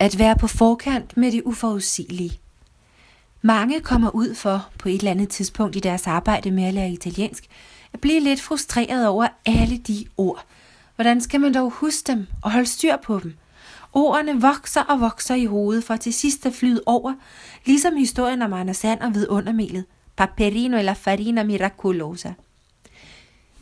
At være på forkant med det uforudsigelige. Mange kommer ud for på et eller andet tidspunkt i deres arbejde med at lære italiensk, at blive lidt frustreret over alle de ord. Hvordan skal man dog huske dem og holde styr på dem? Ordene vokser og vokser i hovedet for til sidst at flyde over, ligesom historien om Anders Sand og vidundermelet. Paperino eller farina miracolosa.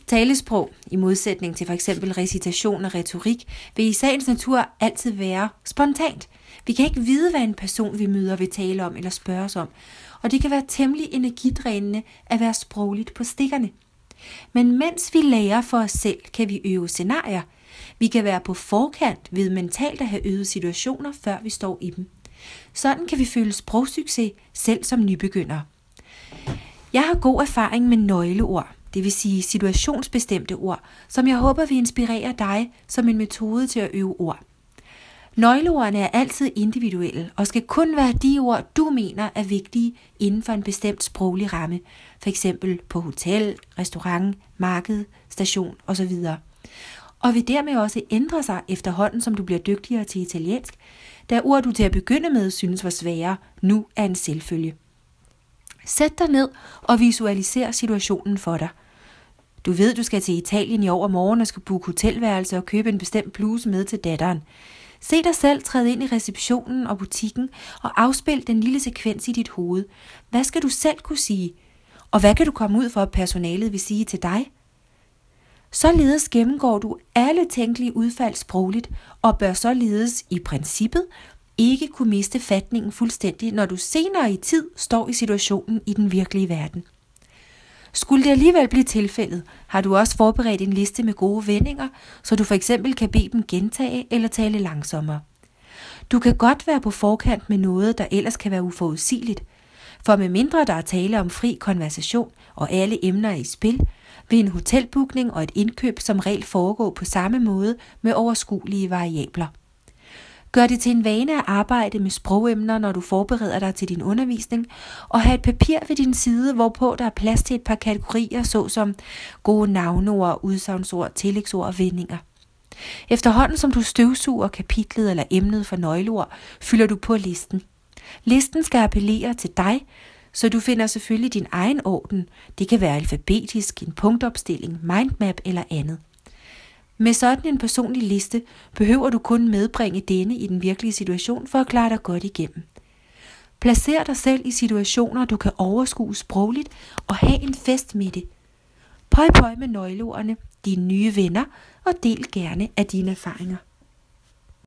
Talesprog, i modsætning til for eksempel recitation og retorik, vil i sagens natur altid være spontant. Vi kan ikke vide, hvad en person vi møder vil tale om eller spørge os om, og det kan være temmelig energidrænende at være sprogligt på stikkerne. Men mens vi lærer for os selv, kan vi øve scenarier. Vi kan være på forkant ved mentalt at have øvet situationer, før vi står i dem. Sådan kan vi føle sprogsucces selv som nybegyndere. Jeg har god erfaring med nøgleord det vil sige situationsbestemte ord, som jeg håber vil inspirere dig som en metode til at øve ord. Nøgleordene er altid individuelle og skal kun være de ord, du mener er vigtige inden for en bestemt sproglig ramme, f.eks. på hotel, restaurant, marked, station osv. Og vil dermed også ændre sig efterhånden, som du bliver dygtigere til italiensk, da ord du til at begynde med synes var svære, nu er en selvfølge. Sæt dig ned og visualiser situationen for dig. Du ved, du skal til Italien i overmorgen og skal booke hotelværelse og købe en bestemt bluse med til datteren. Se dig selv træde ind i receptionen og butikken og afspil den lille sekvens i dit hoved. Hvad skal du selv kunne sige? Og hvad kan du komme ud for, at personalet vil sige til dig? Således gennemgår du alle tænkelige udfald sprogligt og bør således i princippet ikke kunne miste fatningen fuldstændig, når du senere i tid står i situationen i den virkelige verden. Skulle det alligevel blive tilfældet, har du også forberedt en liste med gode vendinger, så du for eksempel kan bede dem gentage eller tale langsommere. Du kan godt være på forkant med noget, der ellers kan være uforudsigeligt, for med mindre der er tale om fri konversation og alle emner er i spil, vil en hotelbookning og et indkøb som regel foregå på samme måde med overskuelige variabler. Gør det til en vane at arbejde med sprogemner, når du forbereder dig til din undervisning, og have et papir ved din side, hvorpå der er plads til et par kategorier, såsom gode navneord, udsagnsord, tillægsord og vendinger. Efterhånden som du støvsuger kapitlet eller emnet for nøgleord, fylder du på listen. Listen skal appellere til dig, så du finder selvfølgelig din egen orden. Det kan være alfabetisk, en punktopstilling, mindmap eller andet. Med sådan en personlig liste behøver du kun medbringe denne i den virkelige situation for at klare dig godt igennem. Placer dig selv i situationer, du kan overskue sprogligt og have en fest med det. Pøj pøj med nøgleordene, dine nye venner og del gerne af dine erfaringer.